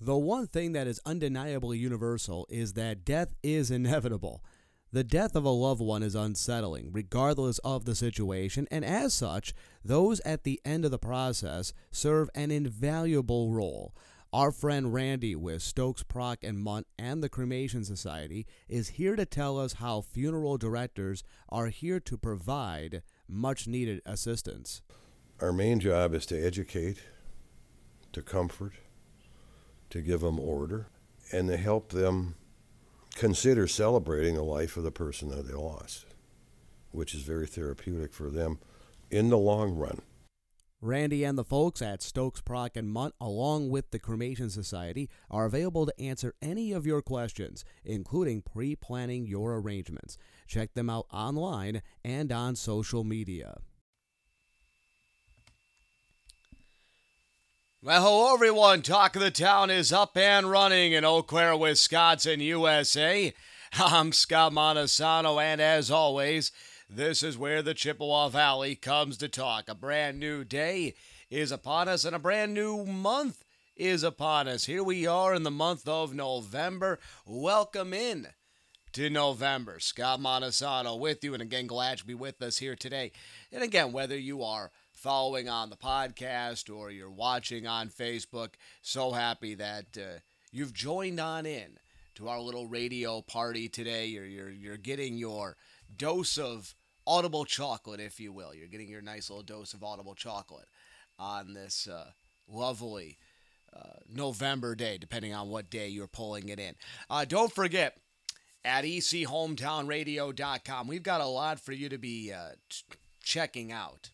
The one thing that is undeniably universal is that death is inevitable. The death of a loved one is unsettling, regardless of the situation, and as such, those at the end of the process serve an invaluable role. Our friend Randy with Stokes Prock and Mundt and the Cremation Society is here to tell us how funeral directors are here to provide much needed assistance. Our main job is to educate, to comfort, to give them order, and to help them consider celebrating the life of the person that they lost, which is very therapeutic for them in the long run. Randy and the folks at Stokes Prock and Mundt, along with the Cremation Society, are available to answer any of your questions, including pre planning your arrangements. Check them out online and on social media. Well, hello everyone. Talk of the Town is up and running in Eau Claire, Wisconsin, USA. I'm Scott Montesano, and as always, this is where the Chippewa Valley comes to talk. A brand new day is upon us, and a brand new month is upon us. Here we are in the month of November. Welcome in to November. Scott Montesano with you, and again, glad to be with us here today. And again, whether you are following on the podcast or you're watching on Facebook. So happy that uh, you've joined on in to our little radio party today. You're, you're, you're getting your dose of audible chocolate, if you will. You're getting your nice little dose of audible chocolate on this uh, lovely uh, November day, depending on what day you're pulling it in. Uh, don't forget, at echometownradio.com, we've got a lot for you to be uh, t- checking out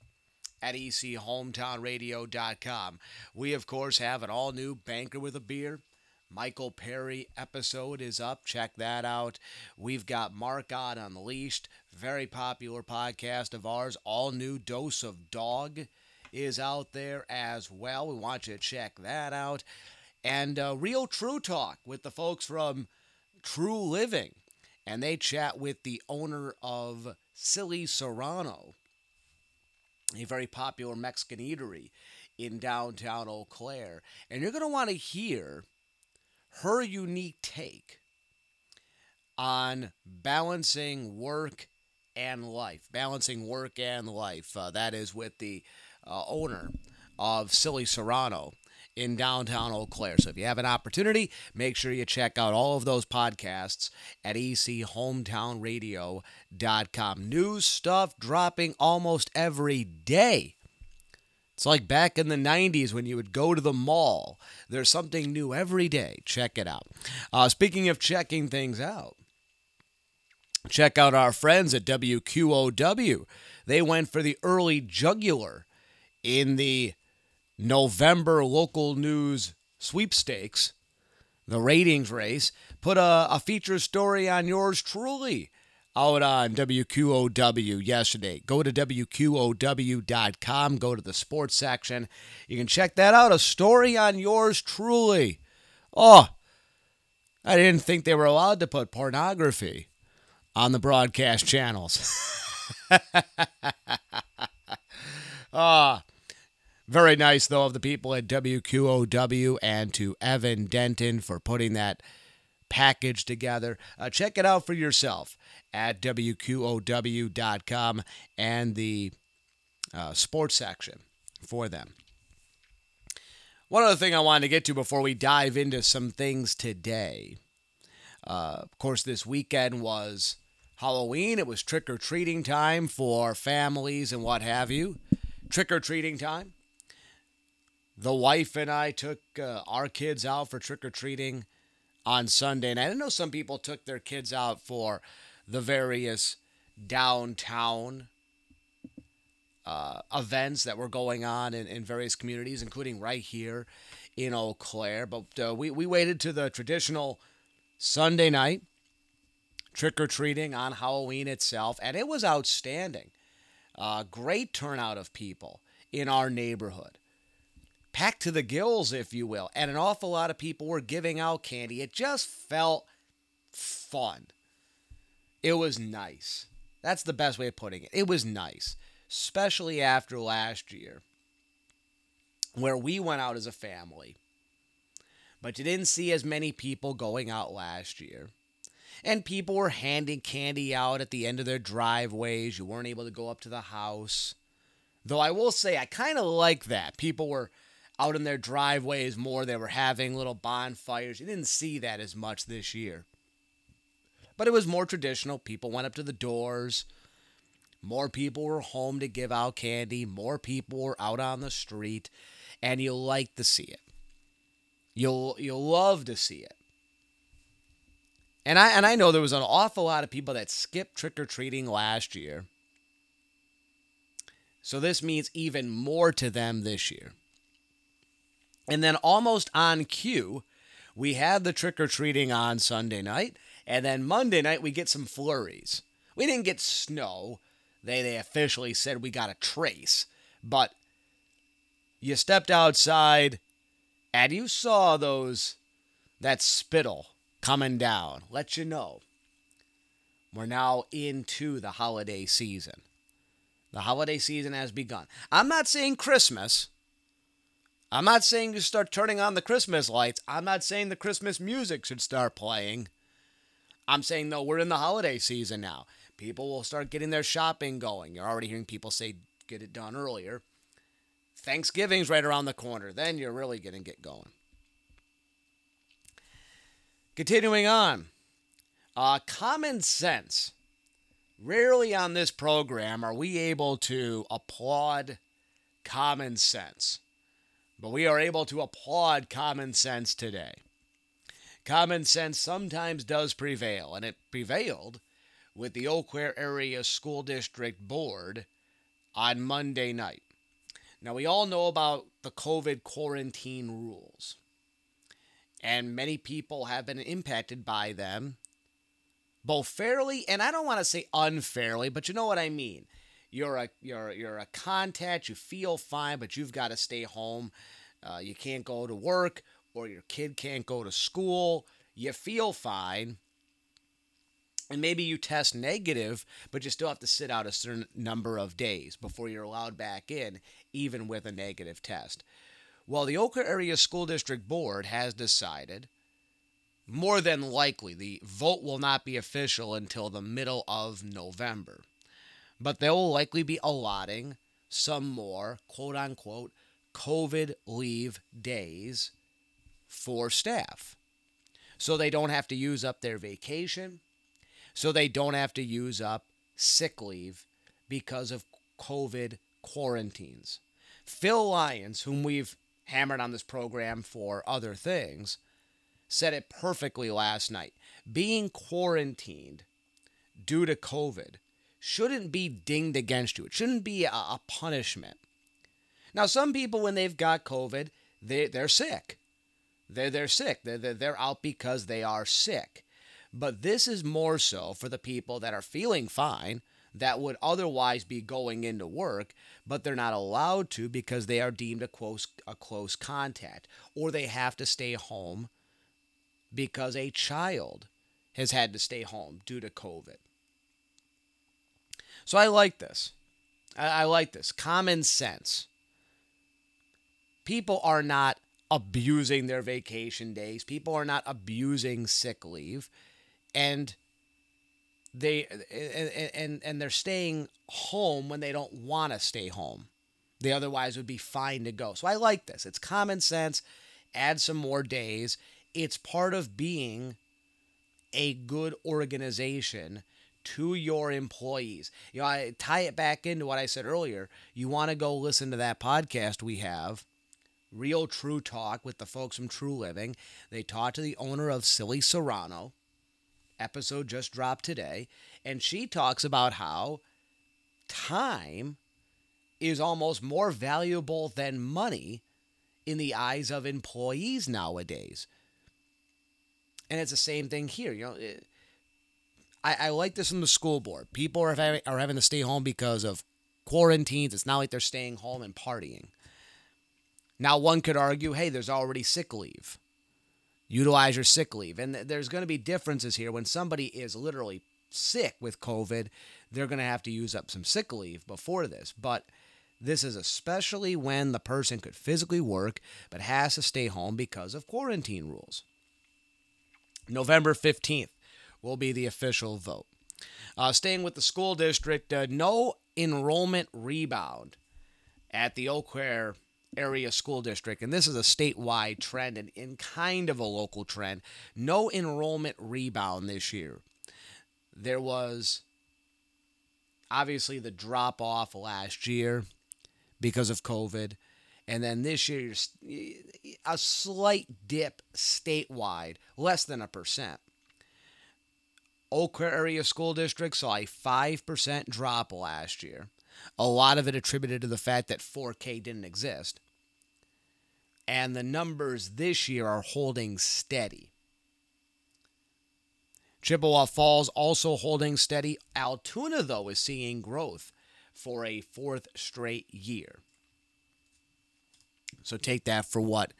at echometownradio.com. We, of course, have an all new Banker with a Beer. Michael Perry episode is up. Check that out. We've got Marcotte Unleashed, very popular podcast of ours. All new Dose of Dog is out there as well. We want you to check that out. And uh, Real True Talk with the folks from True Living. And they chat with the owner of Silly Serrano a very popular Mexican eatery in downtown Eau Claire. And you're going to want to hear her unique take on balancing work and life. Balancing work and life. Uh, that is with the uh, owner of Silly Serrano in downtown Eau Claire. So if you have an opportunity, make sure you check out all of those podcasts at echometownradio.com. New stuff dropping almost every day. It's like back in the 90s when you would go to the mall. There's something new every day. Check it out. Uh, speaking of checking things out, check out our friends at WQOW. They went for the early jugular in the November local news sweepstakes, the ratings race, put a, a feature story on yours truly out on WQOW yesterday. Go to WQOW.com, go to the sports section. You can check that out. A story on yours truly. Oh, I didn't think they were allowed to put pornography on the broadcast channels. Ah. Very nice, though, of the people at WQOW and to Evan Denton for putting that package together. Uh, check it out for yourself at WQOW.com and the uh, sports section for them. One other thing I wanted to get to before we dive into some things today. Uh, of course, this weekend was Halloween. It was trick or treating time for families and what have you. Trick or treating time the wife and I took uh, our kids out for trick or treating on Sunday. And I know some people took their kids out for the various downtown uh, events that were going on in, in various communities, including right here in Eau Claire. But uh, we, we waited to the traditional Sunday night trick or treating on Halloween itself, and it was outstanding. Uh, great turnout of people in our neighborhood packed to the gills, if you will. And an awful lot of people were giving out candy. It just felt fun. It was nice. That's the best way of putting it. It was nice, especially after last year, where we went out as a family. but you didn't see as many people going out last year. And people were handing candy out at the end of their driveways. You weren't able to go up to the house. Though I will say, I kind of like that. People were out in their driveways more. They were having little bonfires. You didn't see that as much this year. But it was more traditional. People went up to the doors. More people were home to give out candy. More people were out on the street. And you like to see it. You'll you'll love to see it. And I and I know there was an awful lot of people that skipped trick or treating last year. So this means even more to them this year. And then almost on cue, we had the trick or treating on Sunday night, and then Monday night we get some flurries. We didn't get snow. They they officially said we got a trace, but you stepped outside and you saw those that spittle coming down. Let you know. We're now into the holiday season. The holiday season has begun. I'm not saying Christmas. I'm not saying you start turning on the Christmas lights. I'm not saying the Christmas music should start playing. I'm saying, though, we're in the holiday season now. People will start getting their shopping going. You're already hearing people say, get it done earlier. Thanksgiving's right around the corner. Then you're really going to get going. Continuing on, uh, common sense. Rarely on this program are we able to applaud common sense, but we are able to applaud common sense today. Common sense sometimes does prevail, and it prevailed with the Eau Claire Area School District Board on Monday night. Now, we all know about the COVID quarantine rules and many people have been impacted by them, both fairly and I don't want to say unfairly, but you know what I mean. You're a you're you're a contact. You feel fine, but you've got to stay home. Uh, you can't go to work, or your kid can't go to school. You feel fine, and maybe you test negative, but you still have to sit out a certain number of days before you're allowed back in, even with a negative test. Well, the Claire Area School District Board has decided, more than likely, the vote will not be official until the middle of November. But they will likely be allotting some more, quote unquote, COVID leave days for staff. So they don't have to use up their vacation, so they don't have to use up sick leave because of COVID quarantines. Phil Lyons, whom we've hammered on this program for other things, said it perfectly last night. Being quarantined due to COVID shouldn't be dinged against you. It shouldn't be a, a punishment. Now, some people, when they've got COVID, they, they're sick. They're, they're sick. They're, they're, they're out because they are sick. But this is more so for the people that are feeling fine, that would otherwise be going into work, but they're not allowed to because they are deemed a close a close contact or they have to stay home because a child has had to stay home due to COVID. So I like this. I, I like this. Common sense. People are not abusing their vacation days. People are not abusing sick leave. And they and, and and they're staying home when they don't want to stay home. They otherwise would be fine to go. So I like this. It's common sense. Add some more days. It's part of being a good organization to your employees. You know, I tie it back into what I said earlier. You want to go listen to that podcast we have, Real True Talk with the folks from True Living. They talked to the owner of Silly Serrano episode just dropped today, and she talks about how time is almost more valuable than money in the eyes of employees nowadays. And it's the same thing here. You know, I, I like this from the school board. People are having, are having to stay home because of quarantines. It's not like they're staying home and partying. Now, one could argue, hey, there's already sick leave utilize your sick leave. And there's going to be differences here. When somebody is literally sick with COVID, they're going to have to use up some sick leave before this. But This is especially when the person could physically work but has to stay home because of quarantine rules. November 15th will be the official vote. Uh, staying with the school district, uh, no enrollment rebound at the Eau Claire area school district, and this is a statewide trend and, in kind of a local trend. No enrollment rebound this year. There was obviously the drop off last year because of COVID. And then this year, a slight dip statewide, less than a percent. Eau Area School District saw a 5% drop last year. A lot of it attributed to the fact that 4K didn't exist. And the numbers this year are holding steady. Chippewa Falls also holding steady. Altoona, though, is seeing growth for a fourth straight year. So take that for what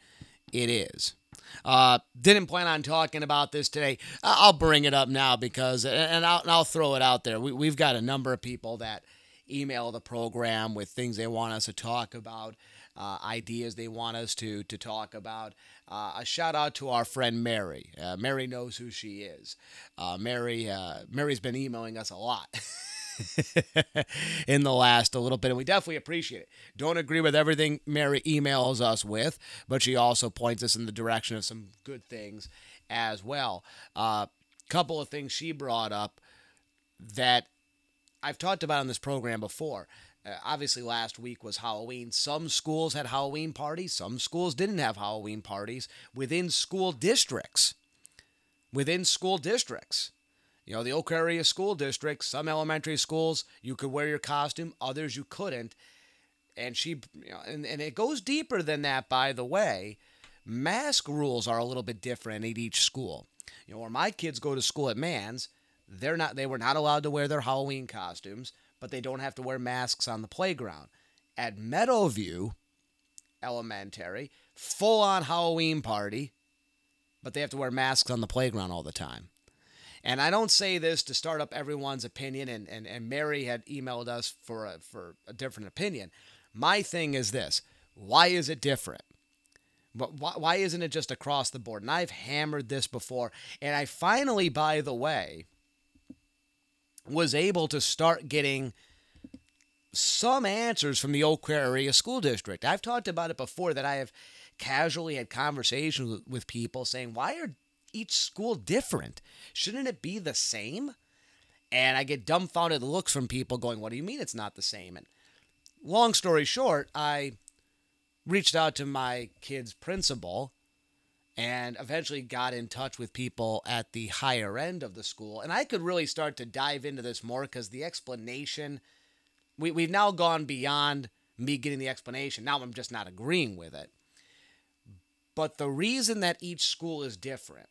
it is. Uh, didn't plan on talking about this today. I'll bring it up now because, and I'll, and I'll throw it out there. We, we've got a number of people that email the program with things they want us to talk about, uh, ideas they want us to to talk about. Uh, a shout out to our friend Mary. Uh, Mary knows who she is. Uh, Mary uh, Mary's been emailing us a lot. in the last a little bit, and we definitely appreciate it. Don't agree with everything Mary emails us with, but she also points us in the direction of some good things as well. A uh, couple of things she brought up that I've talked about on this program before. Uh, obviously, last week was Halloween. Some schools had Halloween parties, some schools didn't have Halloween parties within school districts. Within school districts. You know, the Oak Area School District, some elementary schools, you could wear your costume, others you couldn't. And she, you know, and, and it goes deeper than that, by the way. Mask rules are a little bit different at each school. You know, where my kids go to school at Manz, they're not, they were not allowed to wear their Halloween costumes, but they don't have to wear masks on the playground. At Meadowview Elementary, full on Halloween party, but they have to wear masks on the playground all the time. And I don't say this to start up everyone's opinion, and, and, and Mary had emailed us for a, for a different opinion. My thing is this why is it different? But why, why isn't it just across the board? And I've hammered this before. And I finally, by the way, was able to start getting some answers from the Eau Claire Area School District. I've talked about it before that I have casually had conversations with people saying, why are each school different? Shouldn't it be the same? And I get dumbfounded looks from people going, What do you mean it's not the same? And long story short, I reached out to my kid's principal and eventually got in touch with people at the higher end of the school. And I could really start to dive into this more because the explanation, we, we've now gone beyond me getting the explanation. Now I'm just not agreeing with it. But the reason that each school is different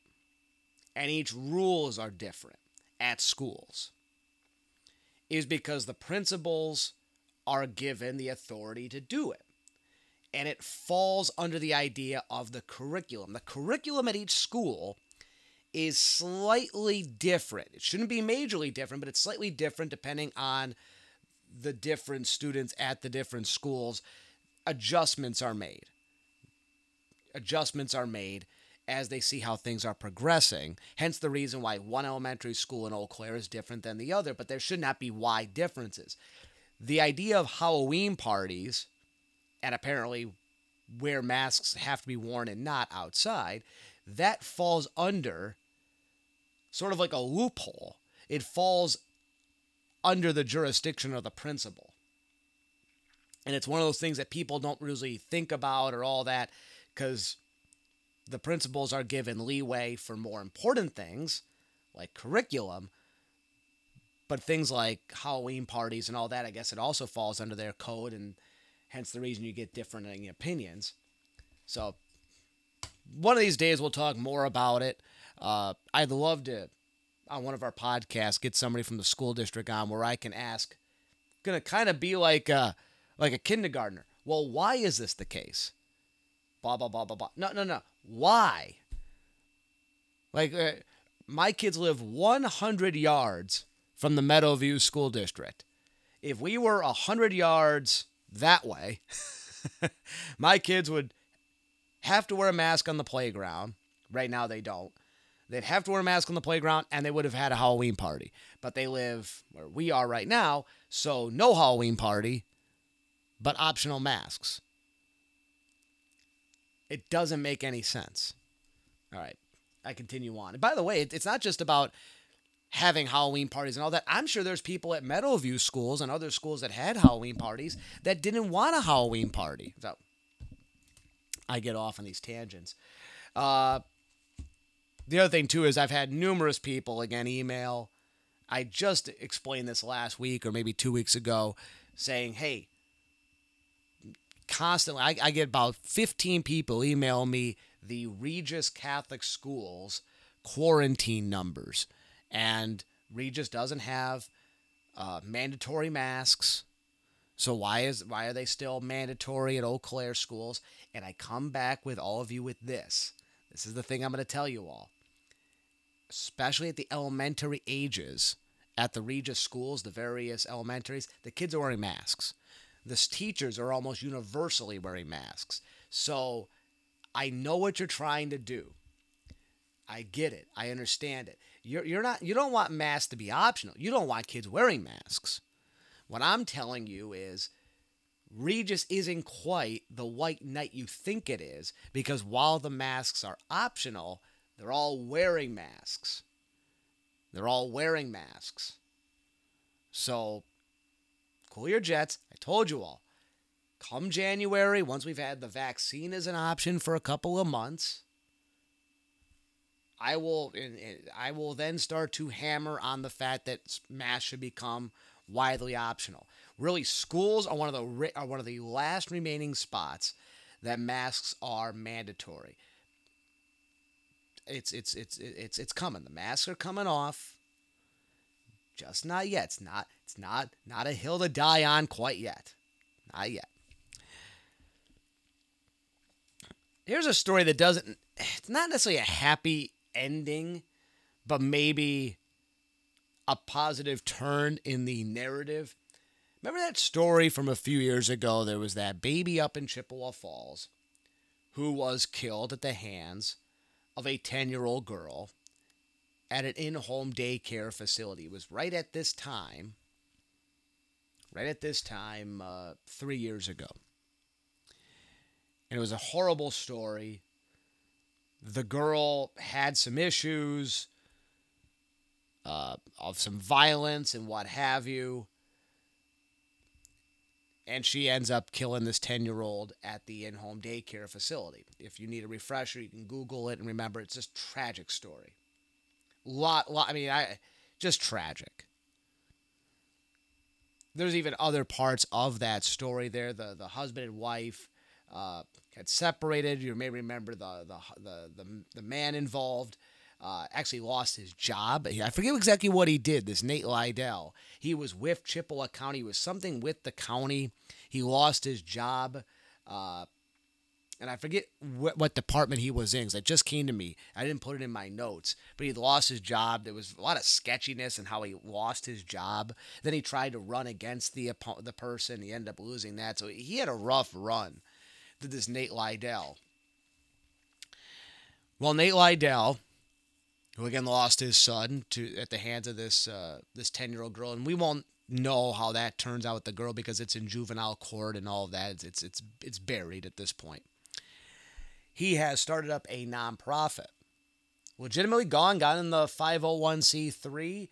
and each rules are different at schools is because the principals are given the authority to do it. And it falls under the idea of the curriculum. The curriculum at each school is slightly different. It shouldn't be majorly different, but it's slightly different depending on the different students at the different schools. Adjustments are made. Adjustments are made as they see how things are progressing. Hence the reason why one elementary school in Eau Claire is different than the other, but there should not be wide differences. The idea of Halloween parties, and apparently where masks have to be worn and not outside, that falls under sort of like a loophole. It falls under the jurisdiction of the principal. And it's one of those things that people don't really think about or all that because the principals are given leeway for more important things like curriculum, but things like Halloween parties and all that, I guess it also falls under their code, and hence the reason you get different opinions. So, one of these days we'll talk more about it. Uh, I'd love to, on one of our podcasts, get somebody from the school district on where I can ask, gonna kind of be like a, like a kindergartner. Well, why is this the case? Blah blah blah blah blah. No no no. Why? Like, uh, my kids live 100 yards from the Meadowview School District. If we were 100 yards that way, my kids would have to wear a mask on the playground. Right now, they don't. They'd have to wear a mask on the playground and they would have had a Halloween party. But they live where we are right now, so no Halloween party, but optional masks. It doesn't make any sense. All right, I continue on. And by the way, it's not just about having Halloween parties and all that. I'm sure there's people at Meadowview schools and other schools that had Halloween parties that didn't want a Halloween party. So I get off on these tangents. Uh, the other thing too is I've had numerous people again email. I just explained this last week or maybe two weeks ago, saying, "Hey, constantly I, I get about 15 people email me the Regis Catholic Schools quarantine numbers, and Regis doesn't have uh, mandatory masks." So why is why are they still mandatory at Eau Claire schools? And I come back with all of you with this. This is the thing I'm going to tell you all especially at the elementary ages, at the Regis schools, the various elementaries, the kids are wearing masks. The teachers are almost universally wearing masks. So I know what you're trying to do. I get it. I understand it. You're, you're not you don't want masks to be optional. You don't want kids wearing masks. What I'm telling you is Regis isn't quite the white knight you think it is because while the masks are optional, they're all wearing masks. They're all wearing masks. So, cool your jets. I told you all. Come January, once we've had the vaccine as an option for a couple of months, I will I will then start to hammer on the fact that masks should become widely optional. Really, schools are one of the are one of the last remaining spots that masks are mandatory it's it's it's it's it's coming. The masks are coming off. Just not yet. It's not it's not not a hill to die on quite yet. Not yet. Here's a story that doesn't it's not necessarily a happy ending, but maybe a positive turn in the narrative. Remember that story from a few years ago? There was that baby up in Chippewa Falls who was killed at the hands of a 10 year old girl at an in home daycare facility. It was right at this time, right at this time, uh, three years ago. And it was a horrible story. The girl had some issues uh, of some violence and what have you and she ends up killing this 10 year old at the in home daycare facility. If you need a refresher, you can Google it and remember it's just tragic story. Lot, lot, I mean, I just tragic. There's even other parts of that story there. The the husband and wife uh, had separated. You may remember the the the the, the man involved uh, actually lost his job. I forget exactly what he did. This Nate Liedl. He was with Chippewa County. He was something with the county. He lost his job. Uh, and I forget what, what department he was in because it just came to me. I didn't put it in my notes, but he lost his job. There was a lot of sketchiness in how he lost his job. Then he tried to run against the the person. He ended up losing that. So he had a rough run. Did this Nate Liedl? Well, Nate Liedl who again lost his son to at the hands of this uh, this ten year old girl, and we won't know how that turns out with the girl because it's in juvenile court and all of that. It's it's it's, it's buried at this point. He has started up a nonprofit, legitimately gone, got in the 501c3,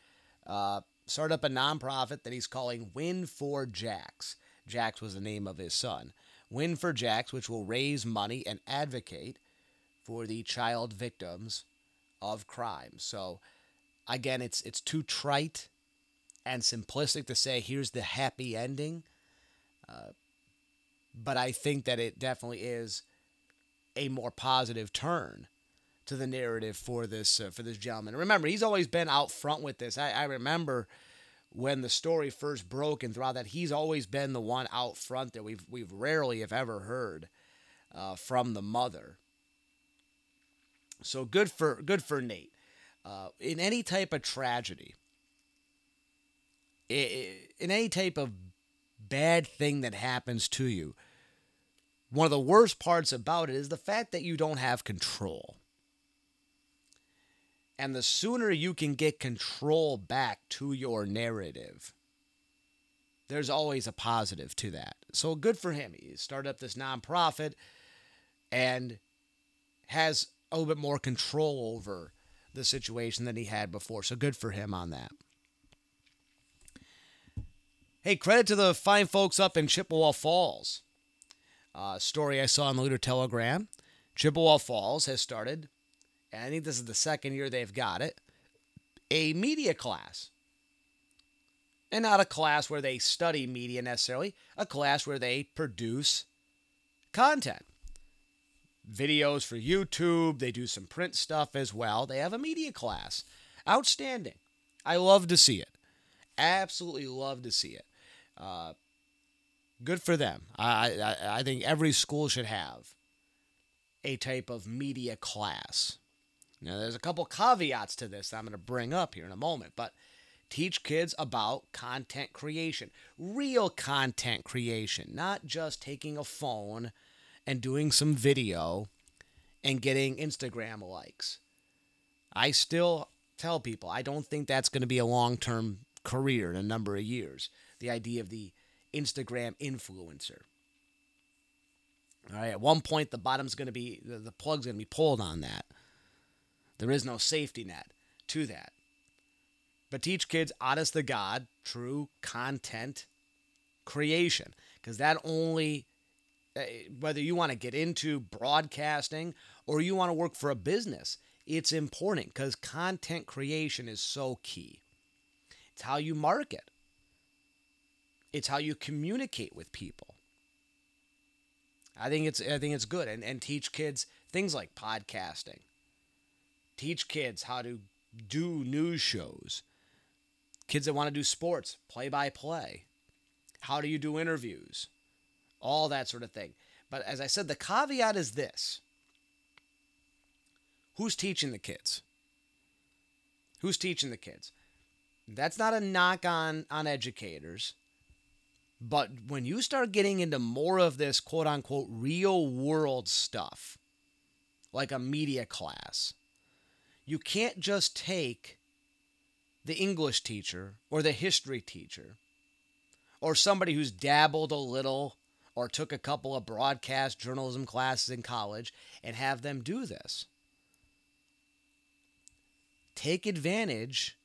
uh, started up a nonprofit that he's calling Win for Jax. Jax was the name of his son. Win for Jax, which will raise money and advocate for the child victims of crime. So again, it's it's too trite and simplistic to say here's the happy ending. Uh, but I think that it definitely is a more positive turn to the narrative for this uh, for this gentleman. Remember, he's always been out front with this. I, I remember when the story first broke, and throughout that, he's always been the one out front that we've we've rarely, if ever, heard uh, from the mother. So good for good for Nate. Uh, in any type of tragedy, in any type of bad thing that happens to you. One of the worst parts about it is the fact that you don't have control. And the sooner you can get control back to your narrative, there's always a positive to that. So good for him. He started up this nonprofit and has a little bit more control over the situation than he had before. So good for him on that. Hey, credit to the fine folks up in Chippewa Falls. Uh, story I saw in the Leader Telegram. Chippewa Falls has started, and I think this is the second year they've got it, a media class. And not a class where they study media necessarily, a class where they produce content. Videos for YouTube, they do some print stuff as well. They have a media class. Outstanding. I love to see it. Absolutely love to see it. Uh, good for them. I, I, I think every school should have a type of media class. Now, there's a couple caveats to this that I'm going to bring up here in a moment, but teach kids about content creation, real content creation, not just taking a phone and doing some video and getting Instagram likes. I still tell people I don't think that's going to be a long term career in a number of years. The idea of the Instagram influencer. All right, at one point the bottom's going to be the, the plug's going to be pulled on that. There is no safety net to that. But teach kids honest to God, true content creation because that only eh, whether you want to get into broadcasting or you want to work for a business, it's important because content creation is so key. It's how you market. It's how you communicate with people. I think it's I think it's good and, and teach kids things like podcasting. Teach kids how to do news shows. Kids that want to do sports, play by play. How do you do interviews? All that sort of thing. But as I said, the caveat is this who's teaching the kids? Who's teaching the kids? That's not a knock on, on educators. But when you start getting into more of this quote unquote real world stuff, like a media class, you can't just take the English teacher or the history teacher or somebody who's dabbled a little or took a couple of broadcast journalism classes in college and have them do this. Take advantage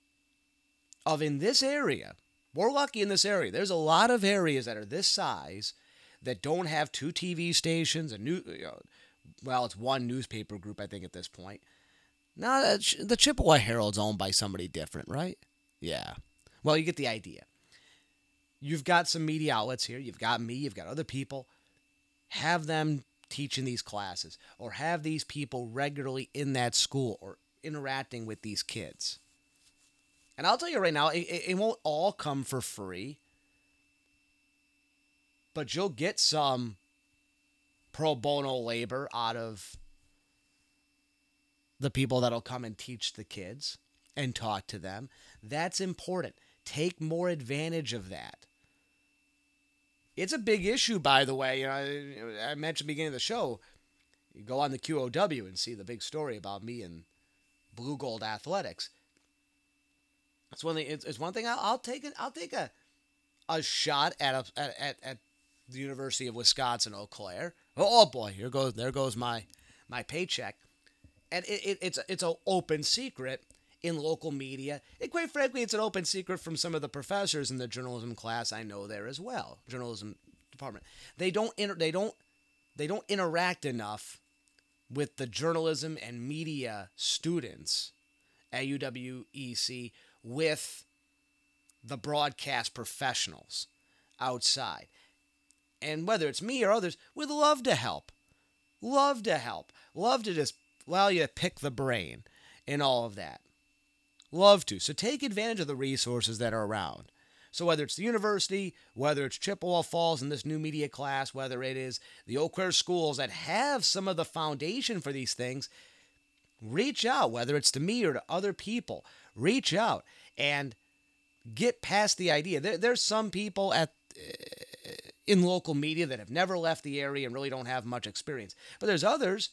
of in this area. We're lucky in this area. There's a lot of areas that are this size that don't have two TV stations, a new, you know, well, it's one newspaper group, I think, at this point. Now, the Chippewa Herald's owned by somebody different, right? Yeah. Well, you get the idea. You've got some media outlets here. You've got me. You've got other people. Have them teaching these classes or have these people regularly in that school or interacting with these kids. And I'll tell you right now, it, it won't all come for free, but you'll get some pro bono labor out of the people that'll come and teach the kids and talk to them. That's important. Take more advantage of that. It's a big issue, by the way. You know, I mentioned the beginning of the show. You go on the QOW and see the big story about me and Blugold Athletics. It's one thing. It's, it's one thing. I'll, I'll, take it. I'll take a a shot at a at, at, at the University of Wisconsin Eau Claire. Oh, oh boy, here goes there goes my my paycheck, and it, it, it's it's an open secret in local media. And quite frankly, it's an open secret from some of the professors in the journalism class I know there as well. Journalism department. They don't inter- they don't they don't interact enough with the journalism and media students at UWEC with the broadcast professionals outside. And whether it's me or others, we'd love to help. Love to help. Love to just allow you to pick the brain and all of that. Love to. So take advantage of the resources that are around. So whether it's the university, whether it's Chippewa Falls in this new media class, whether it is the Eau Claire schools that have some of the foundation for these things, reach out, whether it's to me or to other people. Reach out and get past the idea. There, there's some people at uh, in local media that have never left the area and really don't have much experience. But there's others,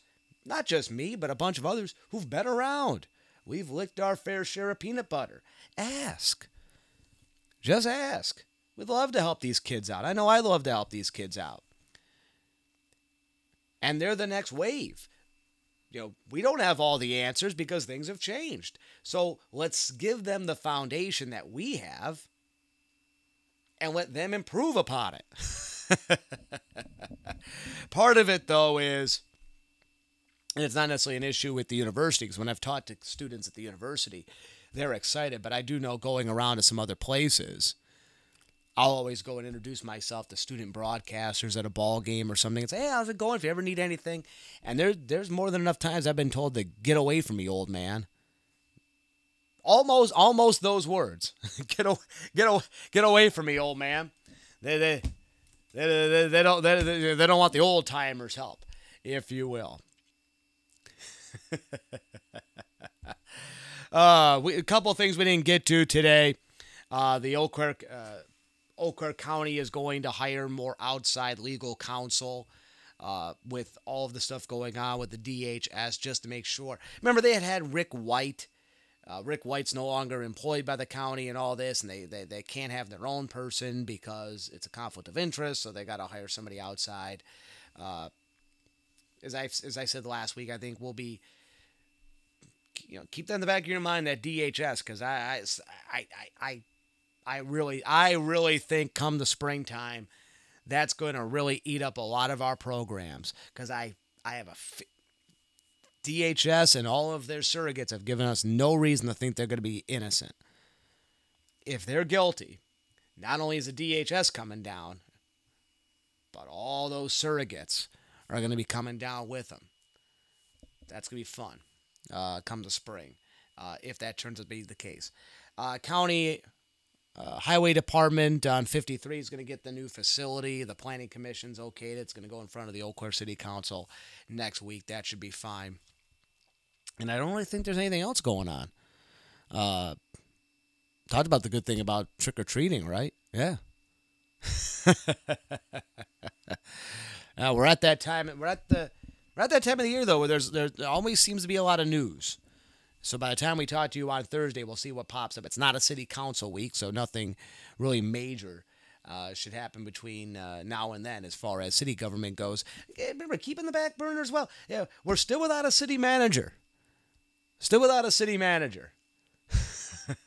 not just me, but a bunch of others who've been around. We've licked our fair share of peanut butter. Ask. Just ask. We'd love to help these kids out. I know I love to help these kids out. And they're the next wave. You know, we don't have all the answers because things have changed. So let's give them the foundation that we have and let them improve upon it. Part of it, though, is, and it's not necessarily an issue with the university, because when I've taught to students at the university, they're excited. But I do know going around to some other places, I'll always go and introduce myself to student broadcasters at a ball game or something and say, "Hey, how's it going? If you ever need anything," and there, there's more than enough times I've been told to get away from me, old man. Almost, almost those words. get, away, get, away, get away from me, old man. They, they, they, they, they don't, they, they, don't want the old timers' help, if you will. uh, we, a couple things we didn't get to today. Uh, the Eau Claire, uh, Eau County is going to hire more outside legal counsel uh, with all of the stuff going on with the DHS just to make sure. Remember, they had had Rick White. Uh, Rick White's no longer employed by the county and all this, and they, they, they can't have their own person because it's a conflict of interest, so they got to hire somebody outside. Uh, as I as I said last week, I think we'll be you know keep that in the back of your mind that DHS because I I, I I I really I really think come the springtime that's going to really eat up a lot of our programs because I I have a DHS and all of their surrogates have given us no reason to think they're going to be innocent. If they're guilty, not only is the DHS coming down, but all those surrogates are going to be coming down with them. That's going to be fun uh, come the spring, uh, if that turns out to be the case. Uh, county uh, Highway Department on 53 is going to get the new facility. The Planning Commission's okayed it. It's going to go in front of the Eau Claire City Council next week. That should be fine. And I don't really think there's anything else going on. Uh, talked about the good thing about trick or treating, right? Yeah. Uh, we're at that time. We're at the we're at that time of the year though, where there's there always seems to be a lot of news. So by the time we talk to you on Thursday, we'll see what pops up. It's not a city council week, so nothing really major uh, should happen between uh, now and then as far as city government goes. Remember, keeping the back burner as well. Yeah, we're still without a city manager. Still without a city manager.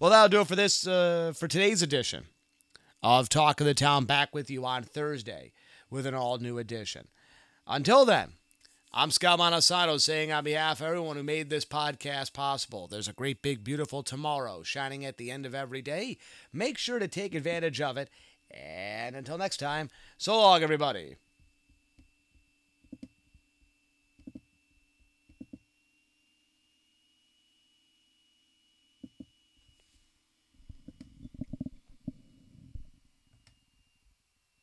well, that'll do it for this uh, for today's edition of Talk of the Town. Back with you on Thursday with an all new edition. Until then, I'm Scott Montesano saying on behalf of everyone who made this podcast possible, there's a great, big, beautiful tomorrow shining at the end of every day. Make sure to take advantage of it. And until next time, so long, everybody.